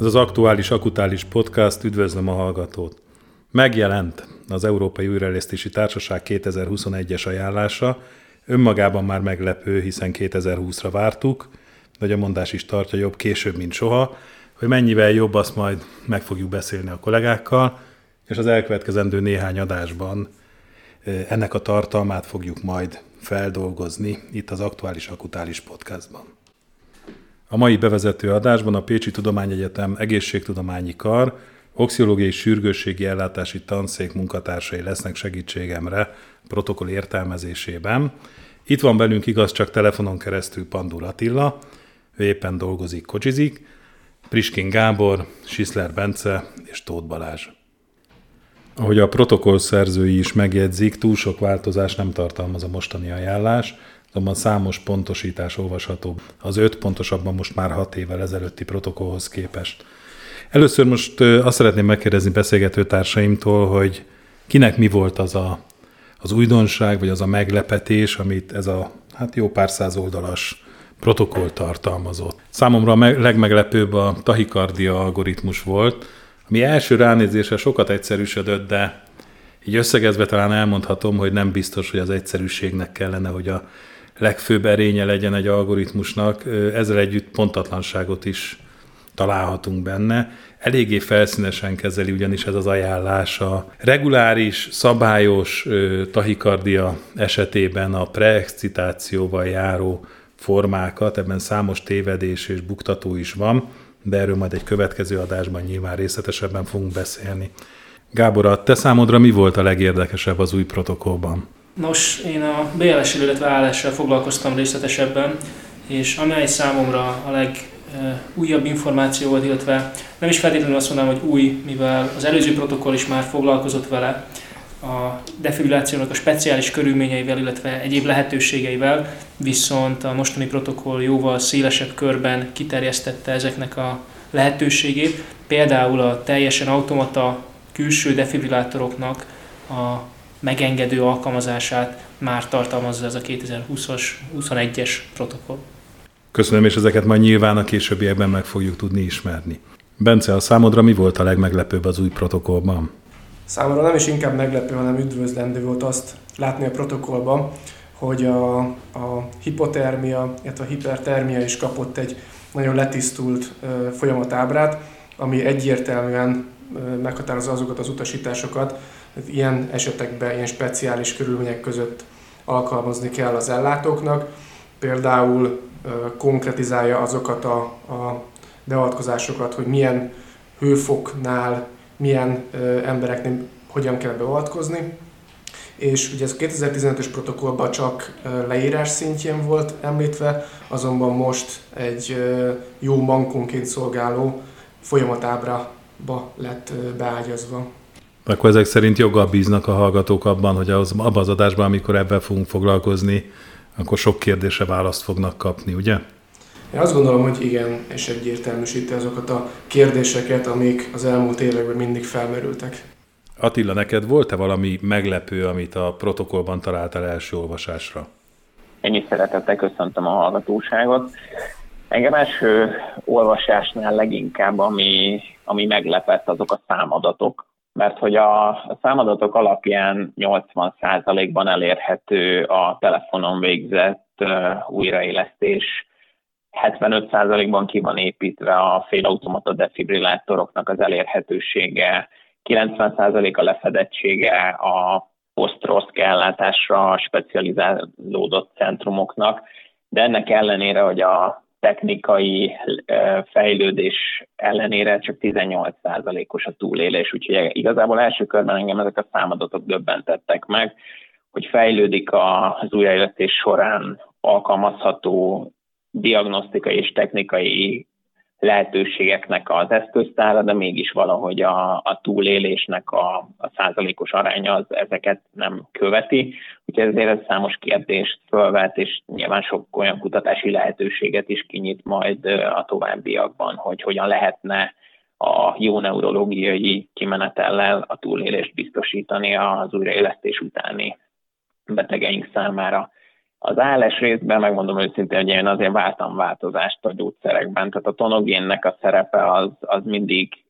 Ez az aktuális akutális podcast, üdvözlöm a hallgatót. Megjelent az Európai Újraélesztési Társaság 2021-es ajánlása, önmagában már meglepő, hiszen 2020-ra vártuk, de a mondás is tartja jobb később, mint soha, hogy mennyivel jobb, azt majd meg fogjuk beszélni a kollégákkal, és az elkövetkezendő néhány adásban ennek a tartalmát fogjuk majd feldolgozni itt az Aktuális Akutális Podcastban. A mai bevezető adásban a Pécsi Tudományegyetem egészségtudományi kar oxiológiai sürgősségi ellátási tanszék munkatársai lesznek segítségemre protokoll értelmezésében. Itt van velünk igaz csak telefonon keresztül Pandur Attila, ő éppen dolgozik, kocsizik, Priskin Gábor, Sisler Bence és Tóth Balázs. Ahogy a protokoll szerzői is megjegyzik, túl sok változás nem tartalmaz a mostani ajánlás, azonban számos pontosítás olvasható az öt pontosabban most már hat évvel ezelőtti protokollhoz képest. Először most azt szeretném megkérdezni beszélgető társaimtól, hogy kinek mi volt az a, az újdonság, vagy az a meglepetés, amit ez a hát jó pár száz oldalas protokoll tartalmazott. Számomra a legmeglepőbb a tahikardia algoritmus volt, ami első ránézésre sokat egyszerűsödött, de így összegezve talán elmondhatom, hogy nem biztos, hogy az egyszerűségnek kellene, hogy a legfőbb erénye legyen egy algoritmusnak. Ezzel együtt pontatlanságot is találhatunk benne. Eléggé felszínesen kezeli ugyanis ez az ajánlás a reguláris, szabályos tahikardia esetében a preexcitációval járó formákat, ebben számos tévedés és buktató is van, de erről majd egy következő adásban nyilván részletesebben fogunk beszélni. Gábor, a te számodra mi volt a legérdekesebb az új protokollban? Nos, én a BLS, illetve ALS-sel foglalkoztam részletesebben, és amely számomra a legújabb információ volt, illetve nem is feltétlenül azt mondanám, hogy új, mivel az előző protokoll is már foglalkozott vele, a defibrillációnak a speciális körülményeivel, illetve egyéb lehetőségeivel, viszont a mostani protokoll jóval szélesebb körben kiterjesztette ezeknek a lehetőségét, például a teljesen automata külső defibrillátoroknak a megengedő alkalmazását már tartalmazza ez a 2020-as, 21-es protokoll. Köszönöm, és ezeket majd nyilván a későbbiekben meg fogjuk tudni ismerni. Bence, a számodra mi volt a legmeglepőbb az új protokollban? Számomra nem is inkább meglepő, hanem üdvözlendő volt azt látni a protokollban, hogy a, a hipotermia, illetve a hipertermia is kapott egy nagyon letisztult ö, folyamatábrát, ami egyértelműen ö, meghatározza azokat az utasításokat, ilyen esetekben, ilyen speciális körülmények között alkalmazni kell az ellátóknak. Például konkretizálja azokat a, a beavatkozásokat, hogy milyen hőfoknál milyen embereknél hogyan kell beavatkozni. És ugye ez a 2015-ös protokollban csak leírás szintjén volt említve, azonban most egy jó mankonként szolgáló folyamatábrába lett beágyazva. Akkor ezek szerint joggal bíznak a hallgatók abban, hogy az, abban az adásban, amikor ebben fogunk foglalkozni, akkor sok kérdése választ fognak kapni, ugye? Én azt gondolom, hogy igen, és egyértelműsíti azokat a kérdéseket, amik az elmúlt években mindig felmerültek. Attila, neked volt-e valami meglepő, amit a protokollban találtál első olvasásra? Én is szeretettel köszöntöm a hallgatóságot. Engem első olvasásnál leginkább, ami, ami meglepett, azok a számadatok, mert hogy a, számadatok alapján 80%-ban elérhető a telefonon végzett újraélesztés. 75%-ban ki van építve a félautomata defibrillátoroknak az elérhetősége, 90% a lefedettsége a post ellátásra specializálódott centrumoknak, de ennek ellenére, hogy a technikai fejlődés ellenére csak 18%-os a túlélés, úgyhogy igazából első körben engem ezek a számadatok döbbentettek meg, hogy fejlődik az újraéletés során alkalmazható diagnosztikai és technikai lehetőségeknek az eszköztára, de mégis valahogy a, a túlélésnek a, a százalékos aránya az ezeket nem követi. Úgyhogy ezért ez számos kérdést fölvet, és nyilván sok olyan kutatási lehetőséget is kinyit majd a továbbiakban, hogy hogyan lehetne a jó neurológiai kimenetellel a túlélést biztosítani az újraélesztés utáni betegeink számára. Az ALS részben megmondom őszintén, hogy én azért vártam változást a gyógyszerekben, tehát a tonogénnek a szerepe az, az mindig,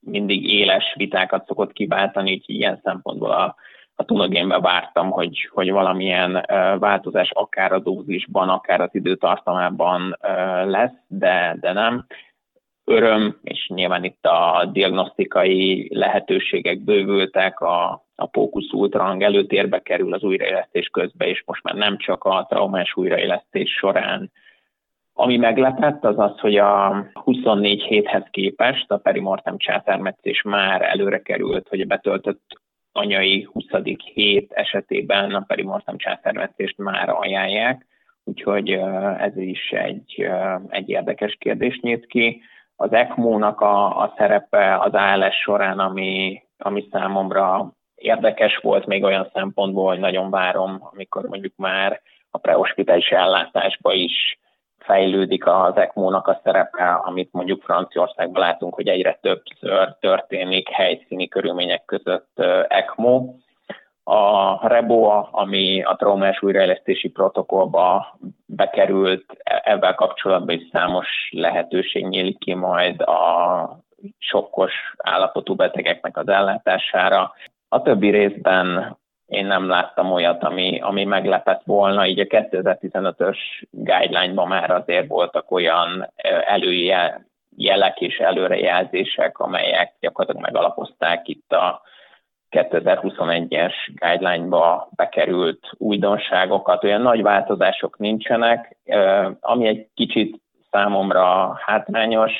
mindig éles vitákat szokott kiváltani, így ilyen szempontból a, a tonogénbe vártam, hogy, hogy valamilyen változás akár a dózisban, akár az időtartamában lesz, de, de nem. Öröm, és nyilván itt a diagnosztikai lehetőségek bővültek, a, a Focus Ultrang előtérbe kerül az újraélesztés közben, és most már nem csak a traumás újraélesztés során. Ami meglepett, az az, hogy a 24 héthez képest a perimortem császármetszés már előre került, hogy a betöltött anyai 20. hét esetében a perimortem császármetszést már ajánlják, úgyhogy ez is egy, egy érdekes kérdés nyit ki az ECMO-nak a, a szerepe az ALS során, ami, ami számomra érdekes volt még olyan szempontból, hogy nagyon várom, amikor mondjuk már a prehospitális ellátásba is fejlődik az ECMO-nak a szerepe, amit mondjuk Franciaországban látunk, hogy egyre többször történik helyszíni körülmények között ECMO. A REBOA, ami a traumás újraélesztési protokollba bekerült, ebben kapcsolatban is számos lehetőség nyílik ki majd a sokkos állapotú betegeknek az ellátására. A többi részben én nem láttam olyat, ami, ami meglepett volna. Így a 2015-ös guideline-ban már azért voltak olyan előjelek és előrejelzések, amelyek gyakorlatilag megalapozták itt a 2021-es guideline-ba bekerült újdonságokat, olyan nagy változások nincsenek, ami egy kicsit számomra hátrányos,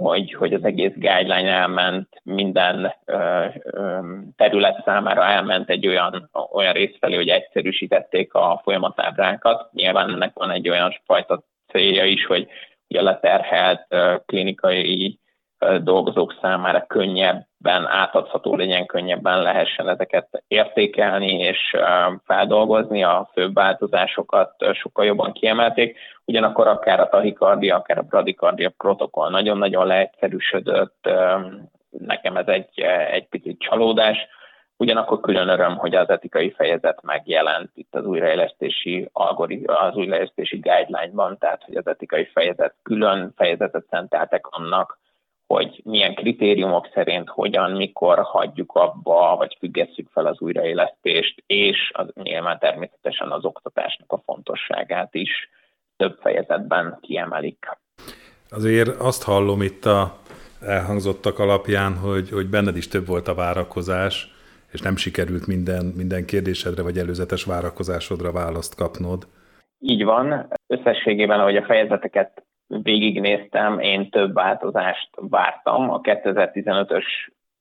hogy, hogy az egész guideline elment, minden ö, ö, terület számára elment egy olyan, olyan rész felé, hogy egyszerűsítették a folyamatábrákat. Nyilván ennek van egy olyan fajta célja is, hogy a leterhelt klinikai dolgozók számára könnyebben átadható legyen, könnyebben lehessen ezeket értékelni és feldolgozni, a főbb változásokat sokkal jobban kiemelték. Ugyanakkor akár a tahikardia, akár a bradikardia protokoll nagyon-nagyon leegyszerűsödött, nekem ez egy, egy picit csalódás. Ugyanakkor külön öröm, hogy az etikai fejezet megjelent itt az újraélesztési, az újraélesztési guideline-ban, tehát hogy az etikai fejezet külön fejezetet szenteltek annak, hogy milyen kritériumok szerint, hogyan, mikor hagyjuk abba, vagy függesszük fel az újraélesztést, és az, nyilván természetesen az oktatásnak a fontosságát is több fejezetben kiemelik. Azért azt hallom itt a elhangzottak alapján, hogy, hogy benned is több volt a várakozás, és nem sikerült minden, minden kérdésedre vagy előzetes várakozásodra választ kapnod. Így van. Összességében, ahogy a fejezeteket végignéztem, én több változást vártam. A 2015-ös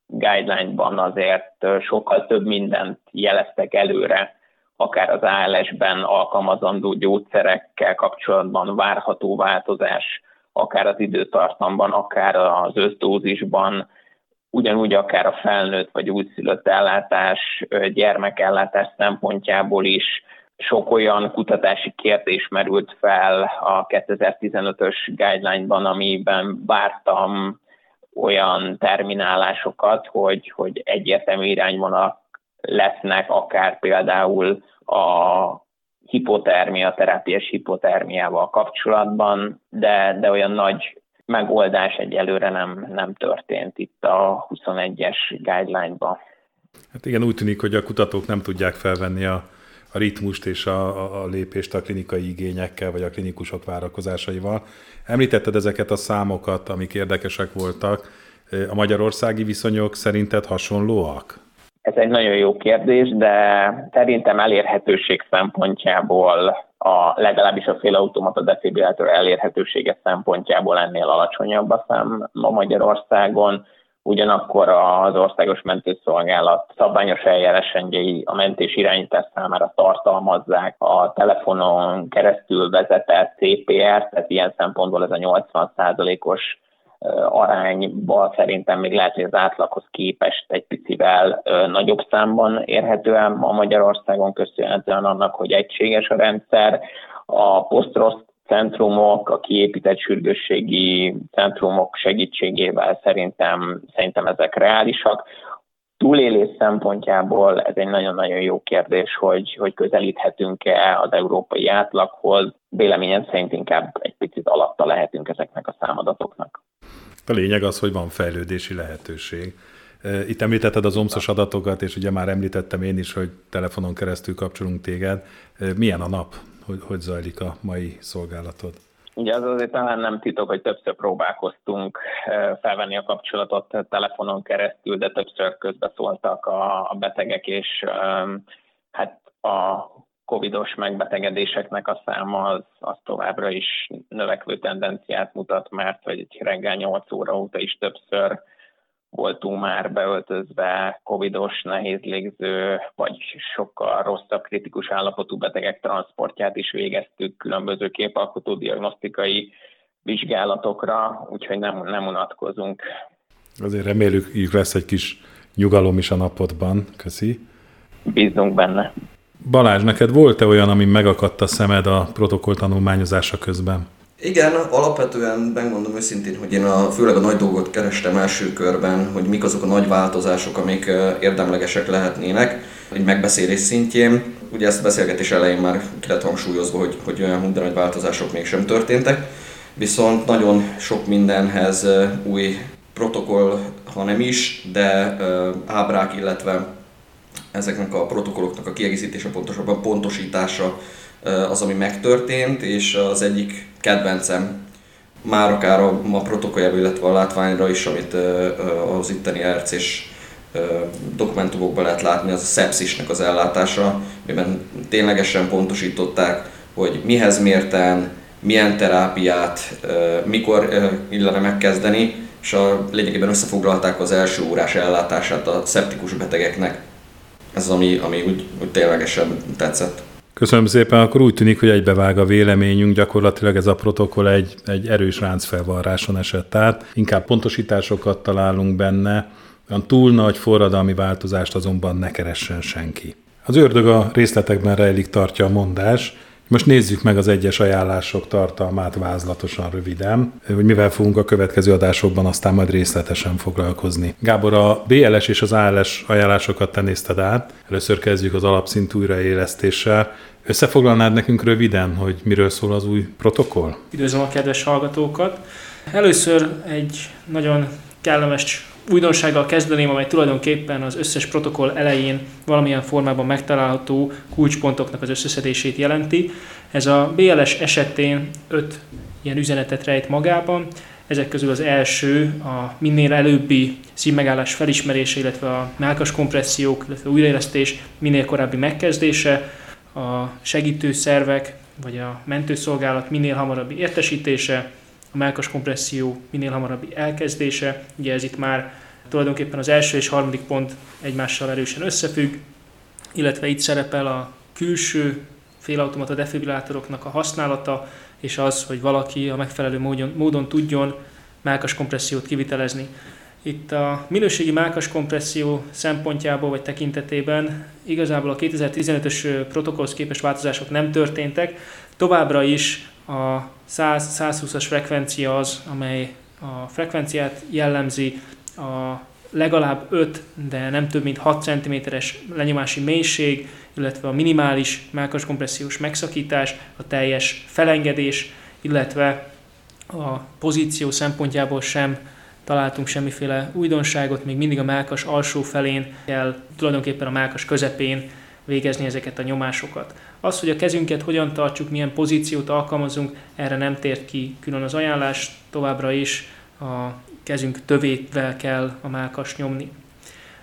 guideline-ban azért sokkal több mindent jeleztek előre, akár az ALS-ben alkalmazandó gyógyszerekkel kapcsolatban várható változás, akár az időtartamban, akár az összdózisban, ugyanúgy akár a felnőtt vagy újszülött ellátás, gyermekellátás szempontjából is sok olyan kutatási kérdés merült fel a 2015-ös guideline-ban, amiben vártam olyan terminálásokat, hogy, hogy egyértelmű irányvonalak lesznek, akár például a hipotermia, terápiás hipotermiával kapcsolatban, de, de olyan nagy megoldás egyelőre nem, nem történt itt a 21-es guideline-ban. Hát igen, úgy tűnik, hogy a kutatók nem tudják felvenni a a ritmust és a, a, lépést a klinikai igényekkel, vagy a klinikusok várakozásaival. Említetted ezeket a számokat, amik érdekesek voltak. A magyarországi viszonyok szerinted hasonlóak? Ez egy nagyon jó kérdés, de szerintem elérhetőség szempontjából a, legalábbis a félautomata defibrillátor elérhetősége szempontjából ennél alacsonyabb a szám ma Magyarországon. Ugyanakkor az Országos Mentőszolgálat szabványos eljárásrendjei a mentés irányítás számára tartalmazzák a telefonon keresztül vezetett CPR, tehát ilyen szempontból ez a 80%-os arányban szerintem még lehet, hogy az átlaghoz képest egy picivel nagyobb számban érhető a Magyarországon köszönhetően annak, hogy egységes a rendszer. A post centrumok, a kiépített sürgősségi centrumok segítségével szerintem, szerintem ezek reálisak. túlélés szempontjából ez egy nagyon-nagyon jó kérdés, hogy, hogy közelíthetünk-e az európai átlaghoz. Véleményem szerint inkább egy picit alatta lehetünk ezeknek a számadatoknak. A lényeg az, hogy van fejlődési lehetőség. Itt említetted az omszos adatokat, és ugye már említettem én is, hogy telefonon keresztül kapcsolunk téged. Milyen a nap? Hogy, hogy zajlik a mai szolgálatod? Ugye az azért talán nem titok, hogy többször próbálkoztunk felvenni a kapcsolatot telefonon keresztül, de többször közbeszóltak a, a betegek, és hát a covidos megbetegedéseknek a száma az, az továbbra is növekvő tendenciát mutat, mert hogy reggel 8 óra óta is többször voltunk már beöltözve covidos, nehéz légző, vagy sokkal rosszabb kritikus állapotú betegek transportját is végeztük különböző képalkotó diagnosztikai vizsgálatokra, úgyhogy nem, nem unatkozunk. Azért reméljük, hogy lesz egy kis nyugalom is a napodban. Köszi. Bízunk benne. Balázs, neked volt-e olyan, ami megakadt a szemed a protokoll tanulmányozása közben? Igen, alapvetően megmondom őszintén, hogy én a, főleg a nagy dolgot kerestem első körben, hogy mik azok a nagy változások, amik érdemlegesek lehetnének egy megbeszélés szintjén. Ugye ezt a beszélgetés elején már ki lett hangsúlyozva, hogy, hogy olyan hú, nagy változások mégsem történtek. Viszont nagyon sok mindenhez új protokoll, ha nem is, de ábrák, illetve ezeknek a protokolloknak a kiegészítése, pontosabban pontosítása az, ami megtörtént, és az egyik kedvencem már akár a ma protokolljába, illetve a látványra is, amit az itteni RC és dokumentumokban lehet látni, az a szepszisnek az ellátása, amiben ténylegesen pontosították, hogy mihez mérten, milyen terápiát, mikor illene megkezdeni, és a lényegében összefoglalták az első órás ellátását a szeptikus betegeknek. Ez az, ami, ami úgy, úgy ténylegesen tetszett. Köszönöm szépen, akkor úgy tűnik, hogy egybevág a véleményünk, gyakorlatilag ez a protokoll egy, egy erős ráncfelvarráson esett át, inkább pontosításokat találunk benne, olyan túl nagy forradalmi változást azonban ne keressen senki. Az ördög a részletekben rejlik tartja a mondás, most nézzük meg az egyes ajánlások tartalmát vázlatosan röviden, hogy mivel fogunk a következő adásokban aztán majd részletesen foglalkozni. Gábor, a BLS és az ALS ajánlásokat te nézted át. Először kezdjük az alapszint újraélesztéssel. Összefoglalnád nekünk röviden, hogy miről szól az új protokoll? Üdvözlöm a kedves hallgatókat! Először egy nagyon kellemes újdonsággal kezdeném, amely tulajdonképpen az összes protokoll elején valamilyen formában megtalálható kulcspontoknak az összeszedését jelenti. Ez a BLS esetén öt ilyen üzenetet rejt magában. Ezek közül az első a minél előbbi színmegállás felismerése, illetve a melkas kompressziók, illetve újraélesztés minél korábbi megkezdése, a segítő szervek vagy a mentőszolgálat minél hamarabbi értesítése, a melkas kompresszió minél hamarabbi elkezdése. Ugye ez itt már tulajdonképpen az első és harmadik pont egymással erősen összefügg, illetve itt szerepel a külső félautomata defibrillátoroknak a használata, és az, hogy valaki a megfelelő módon, módon tudjon melkas kompressziót kivitelezni. Itt a minőségi melkas kompresszió szempontjából vagy tekintetében igazából a 2015-ös protokollhoz képest változások nem történtek. Továbbra is a 100-120-as frekvencia az, amely a frekvenciát jellemzi, a legalább 5, de nem több mint 6 cm-es lenyomási mélység, illetve a minimális melkas kompressziós megszakítás, a teljes felengedés, illetve a pozíció szempontjából sem találtunk semmiféle újdonságot, még mindig a melkas alsó felén kell tulajdonképpen a melkas közepén végezni ezeket a nyomásokat. Az, hogy a kezünket hogyan tartsuk, milyen pozíciót alkalmazunk, erre nem tért ki külön az ajánlás, továbbra is a kezünk tövével kell a mákas nyomni.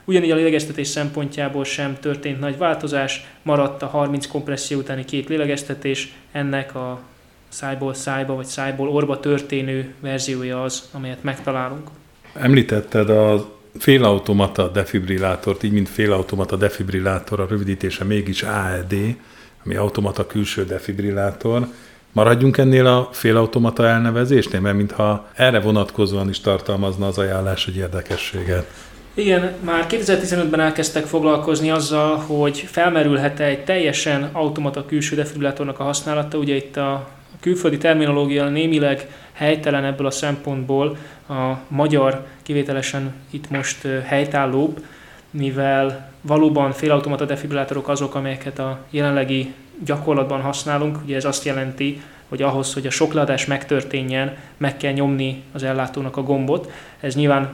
Ugyanígy a lélegeztetés szempontjából sem történt nagy változás, maradt a 30 kompresszió utáni két lélegeztetés, ennek a szájból szájba vagy szájból orba történő verziója az, amelyet megtalálunk. Említetted a félautomata defibrillátort, így mint félautomata defibrillátor, a rövidítése mégis AED, ami automata külső defibrillátor. Maradjunk ennél a félautomata elnevezésnél, mert mintha erre vonatkozóan is tartalmazna az ajánlás egy érdekességet. Igen, már 2015-ben elkezdtek foglalkozni azzal, hogy felmerülhet-e egy teljesen automata külső defibrillátornak a használata. Ugye itt a külföldi terminológia némileg helytelen ebből a szempontból, a magyar kivételesen itt most helytállóbb, mivel valóban félautomata defibrillátorok azok, amelyeket a jelenlegi gyakorlatban használunk. Ugye ez azt jelenti, hogy ahhoz, hogy a sokladás megtörténjen, meg kell nyomni az ellátónak a gombot. Ez nyilván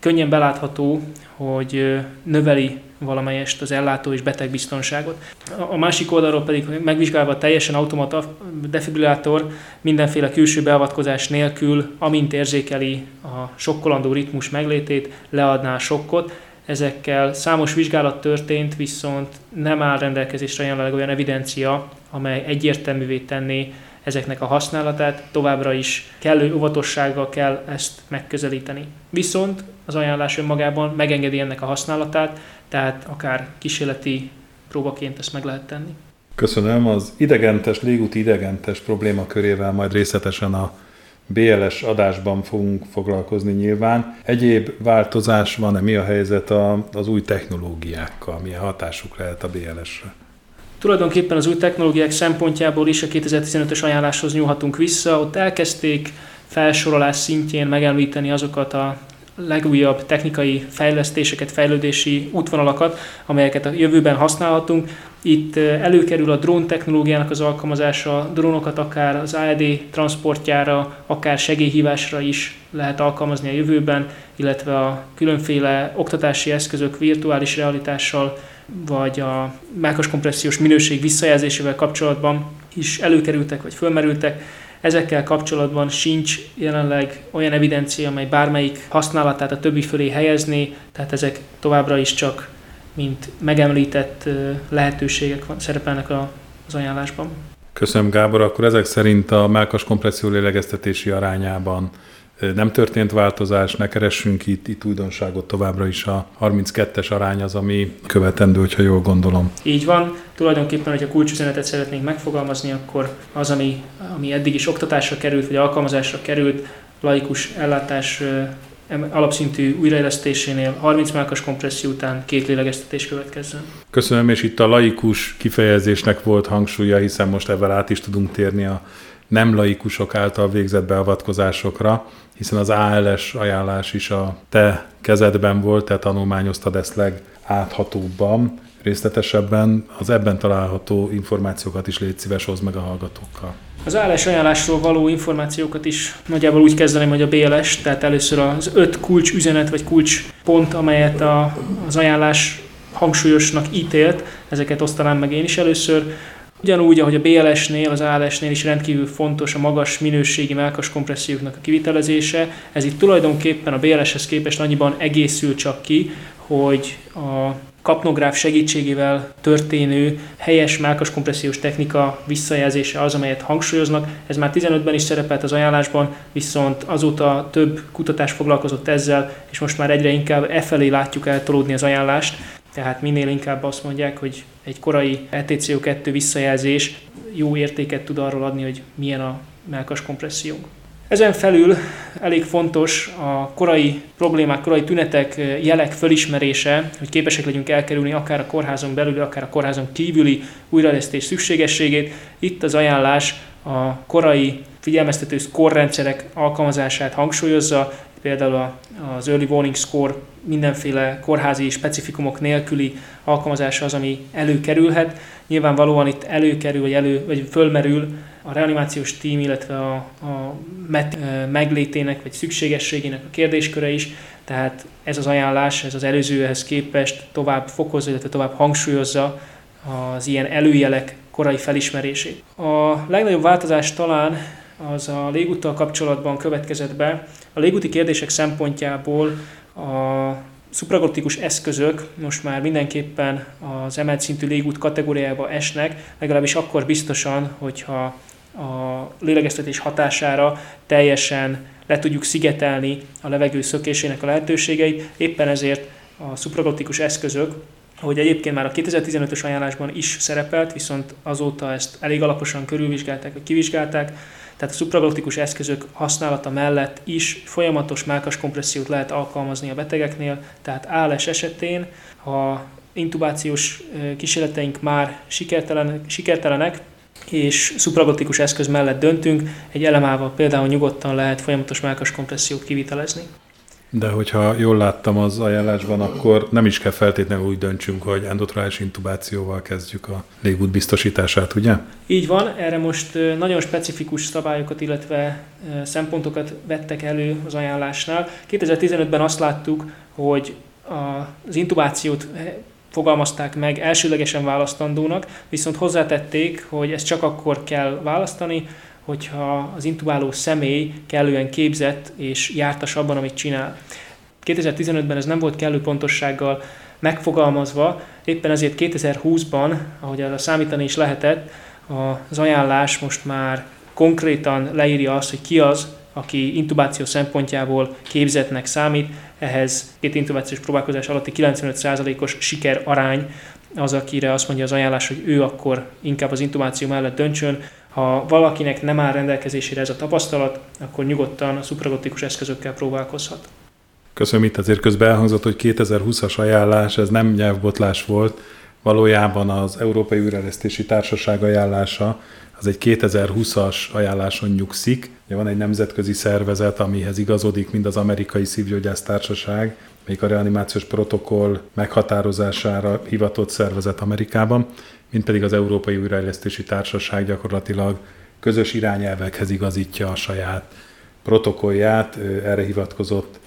könnyen belátható, hogy növeli valamelyest az ellátó és betegbiztonságot. A másik oldalról pedig megvizsgálva teljesen automata defibrillátor mindenféle külső beavatkozás nélkül, amint érzékeli a sokkolandó ritmus meglétét, leadná a sokkot. Ezekkel számos vizsgálat történt, viszont nem áll rendelkezésre jelenleg olyan evidencia, amely egyértelművé tenné ezeknek a használatát, továbbra is kellő óvatossággal kell ezt megközelíteni. Viszont az ajánlás önmagában megengedi ennek a használatát, tehát akár kísérleti próbaként ezt meg lehet tenni. Köszönöm. Az idegentes, légúti idegentes probléma körével majd részletesen a BLS adásban fogunk foglalkozni nyilván. Egyéb változás van-e? Mi a helyzet az új technológiákkal? Milyen hatásuk lehet a BLS-re? Tulajdonképpen az új technológiák szempontjából is a 2015-ös ajánláshoz nyúlhatunk vissza. Ott elkezdték felsorolás szintjén megemlíteni azokat a legújabb technikai fejlesztéseket, fejlődési útvonalakat, amelyeket a jövőben használhatunk. Itt előkerül a drón technológiának az alkalmazása, drónokat akár az AED transportjára, akár segélyhívásra is lehet alkalmazni a jövőben, illetve a különféle oktatási eszközök virtuális realitással vagy a mákos kompressziós minőség visszajelzésével kapcsolatban is előkerültek vagy fölmerültek. Ezekkel kapcsolatban sincs jelenleg olyan evidencia, amely bármelyik használatát a többi fölé helyezné, tehát ezek továbbra is csak mint megemlített lehetőségek szerepelnek az ajánlásban. Köszönöm Gábor, akkor ezek szerint a melkas kompresszió lélegeztetési arányában nem történt változás, ne keressünk itt, itt újdonságot továbbra is a 32-es arány az, ami követendő, hogyha jól gondolom. Így van. Tulajdonképpen, hogyha kulcsüzenetet szeretnénk megfogalmazni, akkor az, ami, ami eddig is oktatásra került, vagy alkalmazásra került, laikus ellátás alapszintű újraélesztésénél 30 melkas kompresszió után két lélegeztetés következzen. Köszönöm, és itt a laikus kifejezésnek volt hangsúlya, hiszen most ebben át is tudunk térni a nem laikusok által végzett beavatkozásokra, hiszen az ALS ajánlás is a te kezedben volt, te tanulmányoztad ezt legáthatóbban, részletesebben. Az ebben található információkat is légy szíves, hozd meg a hallgatókkal. Az ALS ajánlásról való információkat is nagyjából úgy kezdeném, hogy a BLS, tehát először az öt kulcs üzenet vagy kulcs pont, amelyet a, az ajánlás hangsúlyosnak ítélt, ezeket osztanám meg én is először. Ugyanúgy, ahogy a BLS-nél, az ALS-nél is rendkívül fontos a magas minőségi melkas kompresszióknak a kivitelezése. Ez itt tulajdonképpen a BLS-hez képest annyiban egészül csak ki, hogy a kapnográf segítségével történő helyes melkas kompressziós technika visszajelzése az, amelyet hangsúlyoznak. Ez már 15-ben is szerepelt az ajánlásban, viszont azóta több kutatás foglalkozott ezzel, és most már egyre inkább e felé látjuk eltolódni az ajánlást. Tehát minél inkább azt mondják, hogy egy korai ETCO2 visszajelzés jó értéket tud arról adni, hogy milyen a melkas kompressziónk. Ezen felül elég fontos a korai problémák, korai tünetek, jelek fölismerése, hogy képesek legyünk elkerülni akár a kórházon belül, akár a kórházon kívüli újraélesztés szükségességét. Itt az ajánlás a korai figyelmeztető korrendszerek alkalmazását hangsúlyozza, például az Early Warning Score mindenféle kórházi specifikumok nélküli alkalmazása az, ami előkerülhet. Nyilvánvalóan itt előkerül, vagy, elő, vagy fölmerül a reanimációs tím, illetve a, a MET meglétének, vagy szükségességének a kérdésköre is, tehát ez az ajánlás, ez az előzőhez képest tovább fokozza, illetve tovább hangsúlyozza az ilyen előjelek korai felismerését. A legnagyobb változás talán az a légúttal kapcsolatban következett be. A légúti kérdések szempontjából a szupragottikus eszközök most már mindenképpen az emelt szintű légút kategóriába esnek, legalábbis akkor biztosan, hogyha a lélegeztetés hatására teljesen le tudjuk szigetelni a levegő szökésének a lehetőségeit. Éppen ezért a szupragottikus eszközök, ahogy egyébként már a 2015-ös ajánlásban is szerepelt, viszont azóta ezt elég alaposan körülvizsgálták, vagy kivizsgálták, tehát a szupraglottikus eszközök használata mellett is folyamatos mákas kompressziót lehet alkalmazni a betegeknél, tehát ALS esetén, ha intubációs kísérleteink már sikertelen, sikertelenek, és szupraglottikus eszköz mellett döntünk, egy elemával például nyugodtan lehet folyamatos mákas kompressziót kivitelezni. De hogyha jól láttam az ajánlásban, akkor nem is kell feltétlenül úgy döntsünk, hogy endotralis intubációval kezdjük a légút biztosítását, ugye? Így van, erre most nagyon specifikus szabályokat, illetve szempontokat vettek elő az ajánlásnál. 2015-ben azt láttuk, hogy az intubációt fogalmazták meg elsőlegesen választandónak, viszont hozzátették, hogy ezt csak akkor kell választani, hogyha az intubáló személy kellően képzett és jártas abban, amit csinál. 2015-ben ez nem volt kellő pontossággal megfogalmazva, éppen ezért 2020-ban, ahogy arra számítani is lehetett, az ajánlás most már konkrétan leírja azt, hogy ki az, aki intubáció szempontjából képzetnek számít, ehhez két intubációs próbálkozás alatti 95%-os siker arány az, akire azt mondja az ajánlás, hogy ő akkor inkább az intubáció mellett döntsön. Ha valakinek nem áll rendelkezésére ez a tapasztalat, akkor nyugodtan a szupragotikus eszközökkel próbálkozhat. Köszönöm, itt azért közben elhangzott, hogy 2020-as ajánlás, ez nem nyelvbotlás volt, valójában az Európai Űrelesztési Társaság ajánlása az egy 2020-as ajánláson nyugszik. Ugye van egy nemzetközi szervezet, amihez igazodik mind az amerikai szívgyógyász társaság, még a reanimációs protokoll meghatározására hivatott szervezet Amerikában, mint pedig az Európai Újraélesztési Társaság gyakorlatilag közös irányelvekhez igazítja a saját protokollját, erre hivatkozott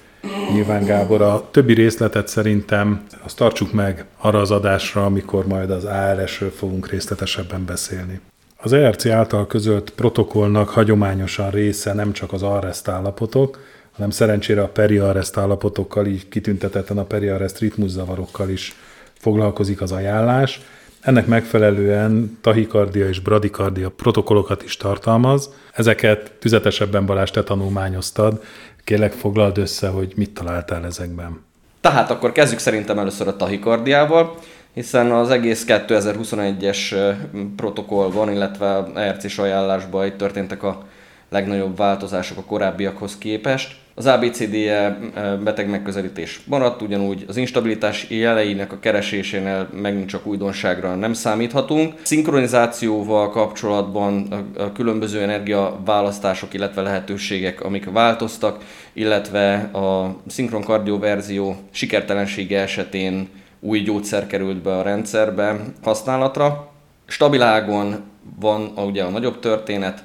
Nyilván Gábor, a többi részletet szerintem azt tartsuk meg arra az adásra, amikor majd az ARS-ről fogunk részletesebben beszélni. Az ERC által közölt protokollnak hagyományosan része nem csak az arrest állapotok, hanem szerencsére a periarrest állapotokkal, így kitüntetetten a periarrest ritmuszavarokkal is foglalkozik az ajánlás. Ennek megfelelően tahikardia és bradikardia protokollokat is tartalmaz. Ezeket tüzetesebben Balázs te tanulmányoztad. Kérlek foglald össze, hogy mit találtál ezekben. Tehát akkor kezdjük szerintem először a tahikardiával hiszen az egész 2021-es protokollban, illetve ERC-s ajánlásban itt történtek a legnagyobb változások a korábbiakhoz képest. Az ABCD-e beteg megközelítés maradt, ugyanúgy az instabilitás jeleinek a keresésénél megint csak újdonságra nem számíthatunk. Szinkronizációval kapcsolatban a különböző energiaválasztások, illetve lehetőségek, amik változtak, illetve a szinkronkardió verzió sikertelensége esetén új gyógyszer került be a rendszerbe használatra. Stabilágon van ugye a nagyobb történet,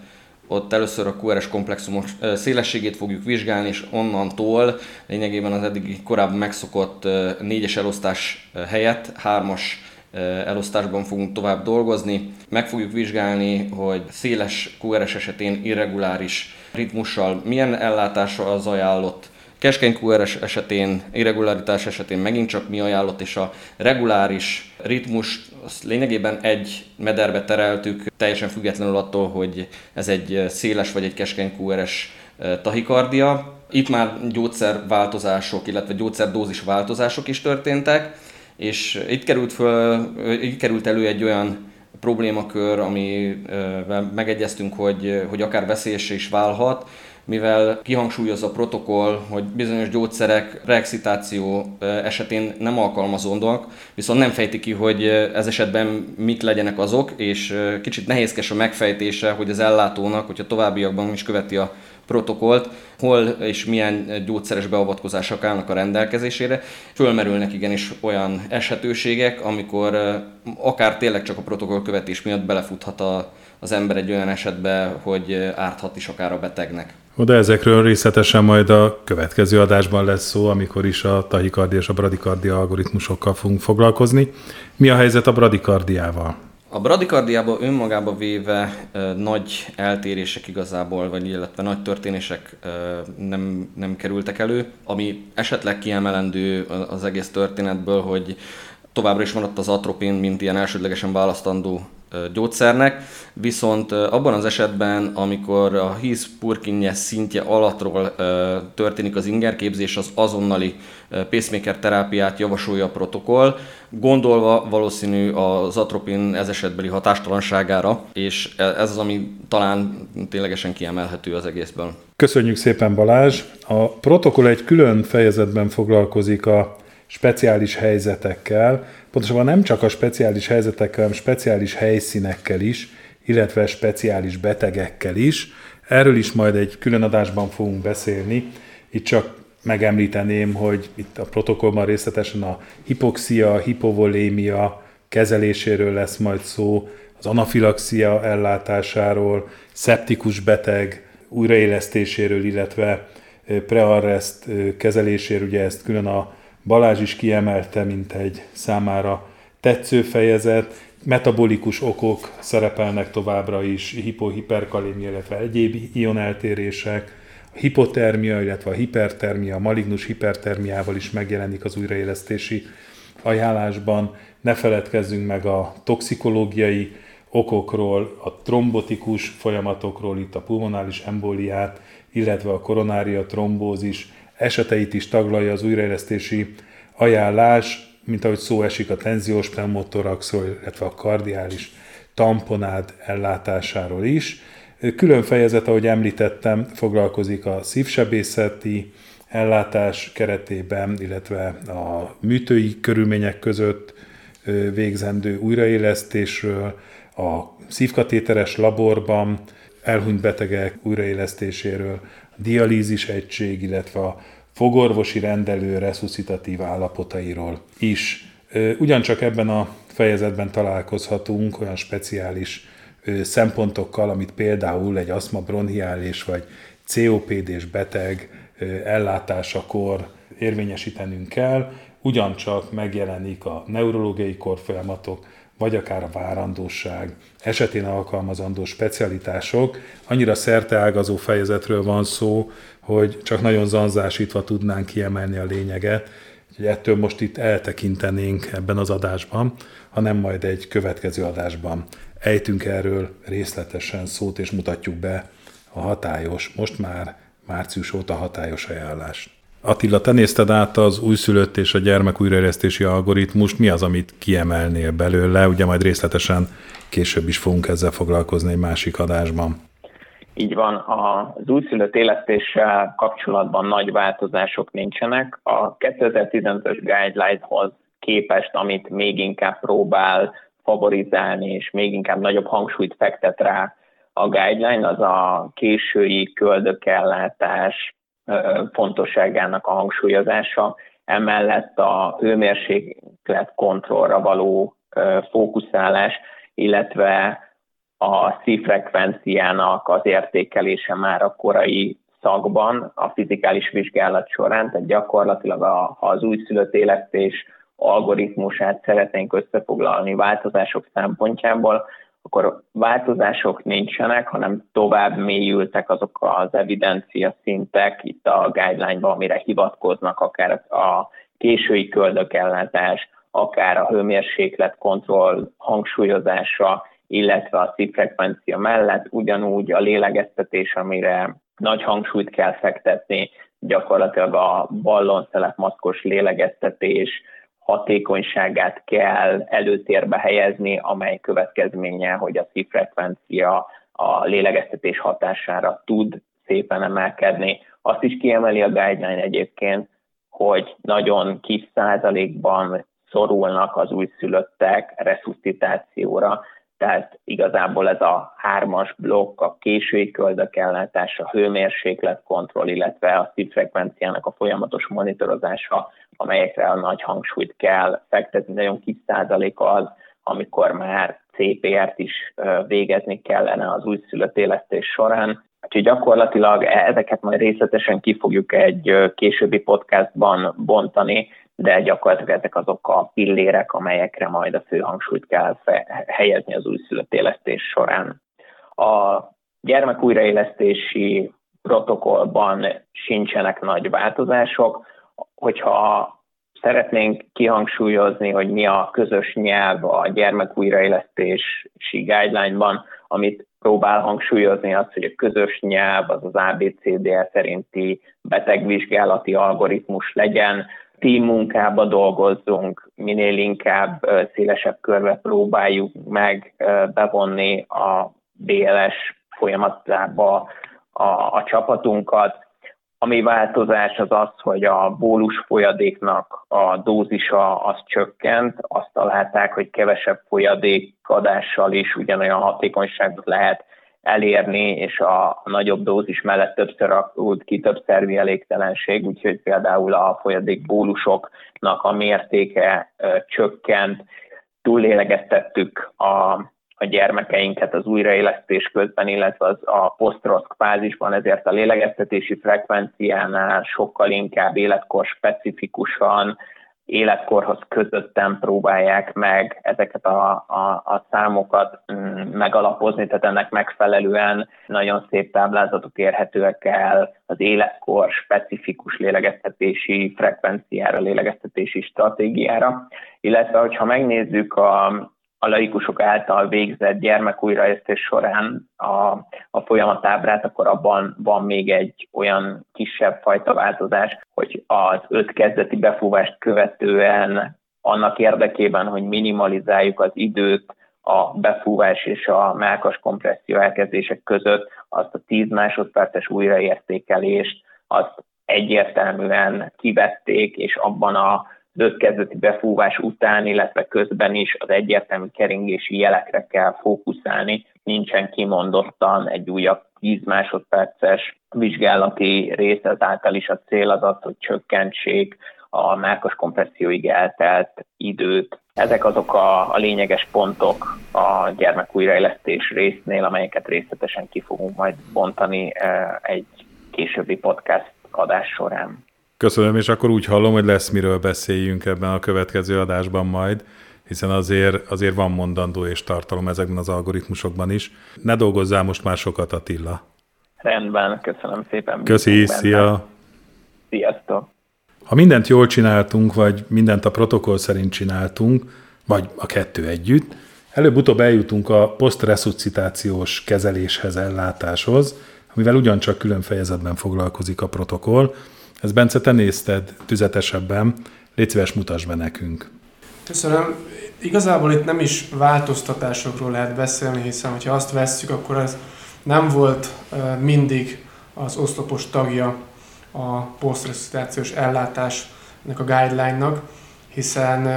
ott először a QRS komplexumok szélességét fogjuk vizsgálni, és onnantól lényegében az eddigi korábban megszokott négyes elosztás helyett hármas elosztásban fogunk tovább dolgozni. Meg fogjuk vizsgálni, hogy széles QRS esetén irreguláris ritmussal milyen ellátása az ajánlott, Keskeny QRS esetén, irregularitás esetén megint csak mi ajánlott, és a reguláris ritmus azt lényegében egy mederbe tereltük, teljesen függetlenül attól, hogy ez egy széles vagy egy keskeny QRS eh, tahikardia. Itt már gyógyszerváltozások, illetve gyógyszerdózis változások is történtek, és itt került, föl, itt került elő egy olyan problémakör, amivel megegyeztünk, hogy, hogy akár veszélyesé is válhat, mivel kihangsúlyozza a protokoll, hogy bizonyos gyógyszerek reexcitáció esetén nem alkalmazódnak, viszont nem fejti ki, hogy ez esetben mik legyenek azok, és kicsit nehézkes a megfejtése, hogy az ellátónak, hogyha továbbiakban is követi a protokollt, hol és milyen gyógyszeres beavatkozások állnak a rendelkezésére. Fölmerülnek igenis olyan eshetőségek, amikor akár tényleg csak a protokoll követés miatt belefuthat a, az ember egy olyan esetbe, hogy árthat is akár a betegnek. De ezekről részletesen majd a következő adásban lesz szó, amikor is a tahikardia és a bradikardia algoritmusokkal fogunk foglalkozni. Mi a helyzet a bradikardiával? A bradikardiában önmagába véve e, nagy eltérések igazából, vagy illetve nagy történések e, nem, nem kerültek elő. Ami esetleg kiemelendő az egész történetből, hogy továbbra is maradt az atropin, mint ilyen elsődlegesen választandó gyógyszernek, viszont abban az esetben, amikor a híz purkinje szintje alattról történik az ingerképzés, az azonnali pacemaker terápiát javasolja a protokoll, gondolva valószínű az atropin ez esetbeli hatástalanságára, és e, ez az, ami talán ténylegesen kiemelhető az egészből. Köszönjük szépen Balázs! A protokoll egy külön fejezetben foglalkozik a speciális helyzetekkel, pontosabban nem csak a speciális helyzetekkel, hanem speciális helyszínekkel is, illetve speciális betegekkel is. Erről is majd egy külön adásban fogunk beszélni. Itt csak megemlíteném, hogy itt a protokollban részletesen a hipoxia, hipovolémia kezeléséről lesz majd szó, az anafilaxia ellátásáról, szeptikus beteg újraélesztéséről, illetve prearrest kezeléséről, ugye ezt külön a Balázs is kiemelte, mint egy számára tetsző fejezet, metabolikus okok szerepelnek továbbra is, hipohiperkalémia, illetve egyéb ioneltérések, a hipotermia, illetve a hipertermia, a malignus hipertermiával is megjelenik az újraélesztési ajánlásban. Ne feledkezzünk meg a toxikológiai okokról, a trombotikus folyamatokról, itt a pulmonális embóliát, illetve a koronária trombózis eseteit is taglalja az újraélesztési ajánlás, mint ahogy szó esik a tenziós pneumotoraxról, illetve a kardiális tamponád ellátásáról is. Külön fejezet, ahogy említettem, foglalkozik a szívsebészeti ellátás keretében, illetve a műtői körülmények között végzendő újraélesztésről, a szívkatéteres laborban elhunyt betegek újraélesztéséről, dialízis egység, illetve a fogorvosi rendelő resuscitatív állapotairól is. Ugyancsak ebben a fejezetben találkozhatunk olyan speciális szempontokkal, amit például egy aszma bronhiális vagy COPD-s beteg ellátásakor érvényesítenünk kell, ugyancsak megjelenik a neurológiai korfolyamatok, vagy akár a várandóság, esetén alkalmazandó specialitások. Annyira szerteágazó fejezetről van szó, hogy csak nagyon zanzásítva tudnánk kiemelni a lényeget, hogy ettől most itt eltekintenénk ebben az adásban, hanem majd egy következő adásban ejtünk erről részletesen szót, és mutatjuk be a hatályos, most már március óta hatályos ajánlást. Attila, te nézted át az újszülött és a gyermek újraélesztési algoritmust, mi az, amit kiemelnél belőle? Ugye majd részletesen később is fogunk ezzel foglalkozni egy másik adásban. Így van, az újszülött élesztéssel kapcsolatban nagy változások nincsenek. A 2015-ös guideline-hoz képest, amit még inkább próbál favorizálni, és még inkább nagyobb hangsúlyt fektet rá a guideline, az a késői köldökellátás fontosságának a hangsúlyozása, emellett a hőmérséklet kontrollra való fókuszálás, illetve a szívfrekvenciának az értékelése már a korai szakban, a fizikális vizsgálat során, tehát gyakorlatilag a, ha az újszülött élesztés algoritmusát szeretnénk összefoglalni változások szempontjából, akkor változások nincsenek, hanem tovább mélyültek azok az evidencia szintek itt a guideline-ban, amire hivatkoznak, akár a késői köldökellátás, akár a hőmérséklet kontroll hangsúlyozása, illetve a szívfrekvencia mellett ugyanúgy a lélegeztetés, amire nagy hangsúlyt kell fektetni, gyakorlatilag a ballonszelep maszkos lélegeztetés, hatékonyságát kell előtérbe helyezni, amely következménye, hogy a szívfrekvencia a lélegeztetés hatására tud szépen emelkedni. Azt is kiemeli a guideline egyébként, hogy nagyon kis százalékban szorulnak az újszülöttek resuscitációra, tehát igazából ez a hármas blokk, a késői köldökellátás, a hőmérséklet kontroll, illetve a szívfrekvenciának a folyamatos monitorozása, amelyekre a nagy hangsúlyt kell fektetni. Nagyon kis százalék az, amikor már CPR-t is végezni kellene az újszülött élesztés során. Úgyhogy gyakorlatilag ezeket majd részletesen ki fogjuk egy későbbi podcastban bontani, de gyakorlatilag ezek azok a pillérek, amelyekre majd a fő hangsúlyt kell helyezni az újszülött élesztés során. A gyermek újraélesztési protokollban sincsenek nagy változások, hogyha szeretnénk kihangsúlyozni, hogy mi a közös nyelv a gyermek újraélesztési guideline-ban, amit próbál hangsúlyozni az, hogy a közös nyelv az az ABCDL szerinti betegvizsgálati algoritmus legyen, team munkába dolgozzunk, minél inkább szélesebb körbe próbáljuk meg bevonni a BLS folyamatába a, a csapatunkat. Ami változás az az, hogy a bólus folyadéknak a dózisa az csökkent, azt találták, hogy kevesebb folyadékadással is ugyanolyan hatékonyságot lehet elérni, és a nagyobb dózis mellett többször alakult ki több szervi elégtelenség, úgyhogy például a folyadék bólusoknak a mértéke csökkent, túllélegeztettük a a gyermekeinket az újraélesztés közben, illetve az a posztroszk fázisban, ezért a lélegeztetési frekvenciánál sokkal inkább életkor specifikusan, életkorhoz közöttem próbálják meg ezeket a, a, a számokat mm, megalapozni, tehát ennek megfelelően nagyon szép táblázatok érhetőek el az életkor specifikus lélegeztetési frekvenciára, lélegeztetési stratégiára, illetve hogyha megnézzük a, a laikusok által végzett gyermekújraesztés során a, a folyamatábrát, akkor abban van még egy olyan kisebb fajta változás, hogy az öt kezdeti befúvást követően annak érdekében, hogy minimalizáljuk az időt a befúvás és a melkas kompresszió elkezdések között, azt a 10 másodperces újraértékelést, azt egyértelműen kivették, és abban a az kezdeti befúvás után, illetve közben is az egyértelmű keringési jelekre kell fókuszálni, nincsen kimondottan egy újabb 10 másodperces vizsgálati rész, ezáltal is a cél az az, hogy csökkentsék a mákos kompresszióig eltelt időt. Ezek azok a, a lényeges pontok a gyermek újraélesztés résznél, amelyeket részletesen ki fogunk majd bontani eh, egy későbbi podcast adás során. Köszönöm, és akkor úgy hallom, hogy lesz miről beszéljünk ebben a következő adásban majd, hiszen azért, azért van mondandó és tartalom ezekben az algoritmusokban is. Ne dolgozzál most már sokat, Attila. Rendben, köszönöm szépen. Köszi, szia! Sziasztok! Ha mindent jól csináltunk, vagy mindent a protokoll szerint csináltunk, vagy a kettő együtt, előbb-utóbb eljutunk a posztreszucitációs kezeléshez, ellátáshoz, amivel ugyancsak külön fejezetben foglalkozik a protokoll, ez Bence, te nézted tüzetesebben, légy szíves, mutasd be nekünk. Köszönöm. Igazából itt nem is változtatásokról lehet beszélni, hiszen ha azt vesszük, akkor ez nem volt mindig az oszlopos tagja a posztrecitációs ellátás ennek a guideline-nak, hiszen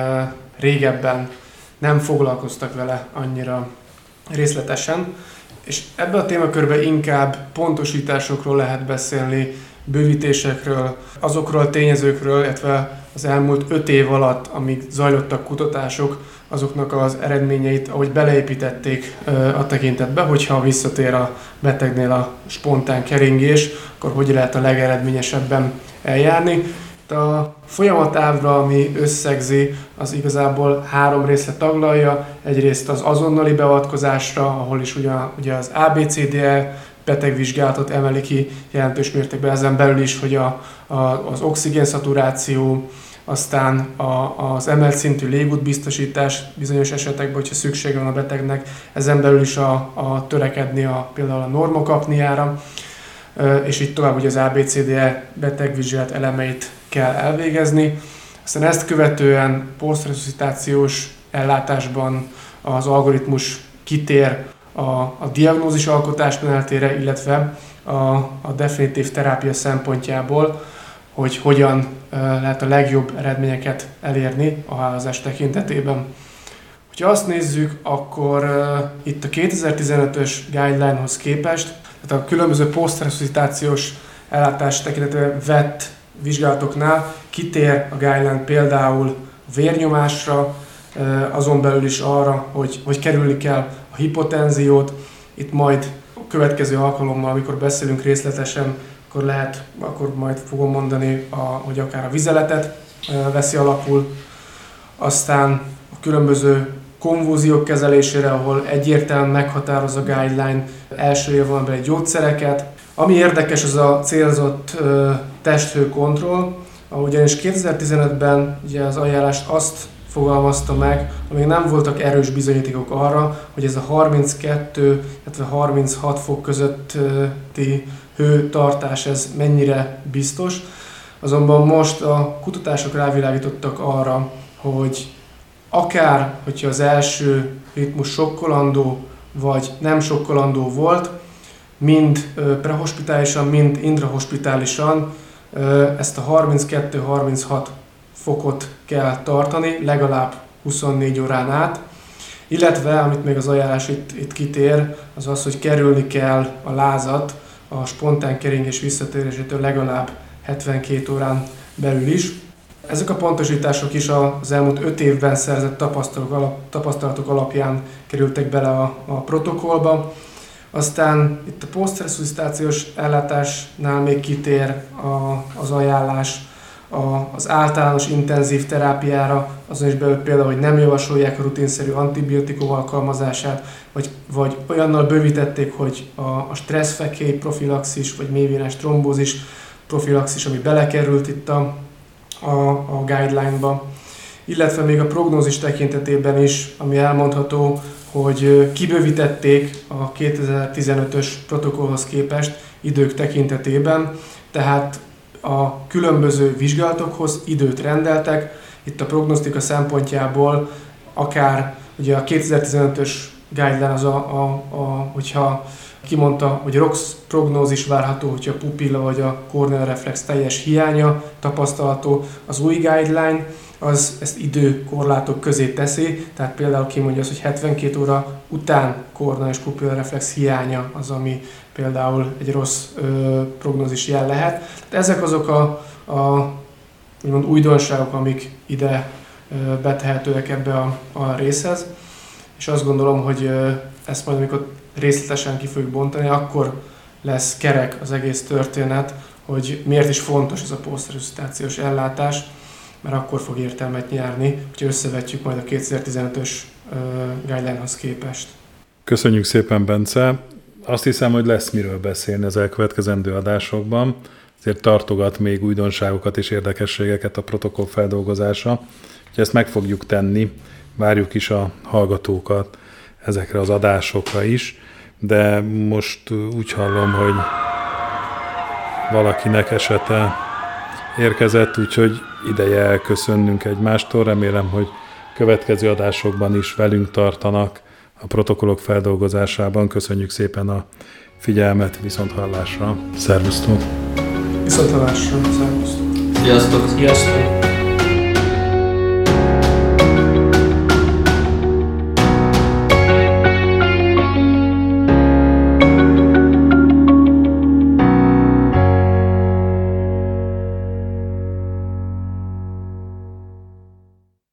régebben nem foglalkoztak vele annyira részletesen, és ebbe a témakörbe inkább pontosításokról lehet beszélni, bővítésekről, azokról a tényezőkről, illetve az elmúlt öt év alatt, amíg zajlottak kutatások, azoknak az eredményeit, ahogy beleépítették a tekintetbe, hogyha visszatér a betegnél a spontán keringés, akkor hogy lehet a legeredményesebben eljárni. A folyamatávra, ami összegzi, az igazából három részlet taglalja. Egyrészt az azonnali beavatkozásra, ahol is ugye, ugye az ABCDE betegvizsgálatot emeli ki jelentős mértékben ezen belül is, hogy a, a, az oxigénszaturáció, aztán a, az emelt szintű légútbiztosítás bizonyos esetekben, hogyha szüksége van a betegnek, ezen belül is a, a törekedni a, például a normokapniára, és így tovább, hogy az ABCDE betegvizsgálat elemeit kell elvégezni. Aztán ezt követően posztresuscitációs ellátásban az algoritmus kitér a, a diagnózis alkotás menetére, illetve a, a definitív terápia szempontjából, hogy hogyan lehet a legjobb eredményeket elérni a hálózás tekintetében. Ha azt nézzük, akkor uh, itt a 2015-ös guideline-hoz képest, tehát a különböző posztresuscitációs ellátás tekintetében vett vizsgálatoknál kitér a guideline például vérnyomásra, uh, azon belül is arra, hogy, hogy kerülni kell a hipotenziót. Itt majd a következő alkalommal, amikor beszélünk részletesen, akkor lehet, akkor majd fogom mondani, a, hogy akár a vizeletet veszi alapul. Aztán a különböző konvúziók kezelésére, ahol egyértelműen meghatároz a guideline első élvonalban egy gyógyszereket. Ami érdekes, az a célzott testhő kontroll, ugyanis 2015-ben ugye az ajánlást azt fogalmazta meg, amíg nem voltak erős bizonyítékok arra, hogy ez a 32, illetve 36 fok közötti hőtartás ez mennyire biztos. Azonban most a kutatások rávilágítottak arra, hogy akár, hogyha az első ritmus sokkolandó, vagy nem sokkolandó volt, mind prehospitálisan, mind intrahospitálisan ezt a 32-36 fokot kell tartani, legalább 24 órán át, Illetve, amit még az ajánlás itt, itt kitér, az az, hogy kerülni kell a lázat a spontán keringés visszatérésétől legalább 72 órán belül is. Ezek a pontosítások is az elmúlt 5 évben szerzett tapasztalatok, alap, tapasztalatok alapján kerültek bele a, a protokollba. Aztán itt a posztresuszitációs ellátásnál még kitér a, az ajánlás a, az általános intenzív terápiára, azon is belül például, hogy nem javasolják a rutinszerű antibiotikum alkalmazását, vagy, vagy olyannal bővítették, hogy a, a stresszfekély profilaxis, vagy mélyvénás trombózis profilaxis, ami belekerült itt a, a, a guideline-ba, illetve még a prognózis tekintetében is, ami elmondható, hogy kibővítették a 2015-ös protokollhoz képest idők tekintetében, tehát a különböző vizsgálatokhoz időt rendeltek. Itt a prognosztika szempontjából akár ugye a 2015-ös guideline az a, a, a hogyha kimondta, hogy ROX prognózis várható, hogyha a pupilla vagy a corneal reflex teljes hiánya tapasztalható. Az új guideline az ezt időkorlátok közé teszi, tehát például kimondja azt, hogy 72 óra után korna és pupilla reflex hiánya az, ami például egy rossz ö, prognózis jel lehet. Tehát ezek azok a, a úgymond újdonságok, amik ide ö, betehetőek ebbe a, a részhez, és azt gondolom, hogy ö, ezt majd amikor részletesen ki fogjuk bontani, akkor lesz kerek az egész történet, hogy miért is fontos ez a posztresuscitációs ellátás, mert akkor fog értelmet nyerni, hogy összevetjük majd a 2015-ös guideline-hoz képest. Köszönjük szépen, Bence! Azt hiszem, hogy lesz miről beszélni az elkövetkezendő adásokban. Ezért tartogat még újdonságokat és érdekességeket a protokoll feldolgozása. Úgyhogy ezt meg fogjuk tenni, várjuk is a hallgatókat ezekre az adásokra is, de most úgy hallom, hogy valakinek esete érkezett, úgyhogy ideje elköszönnünk egymástól. Remélem, hogy következő adásokban is velünk tartanak a protokollok feldolgozásában. Köszönjük szépen a figyelmet, viszont hallásra. Szervusztok! Viszont hallásra, szervusztok! Sziasztok! Sziasztok!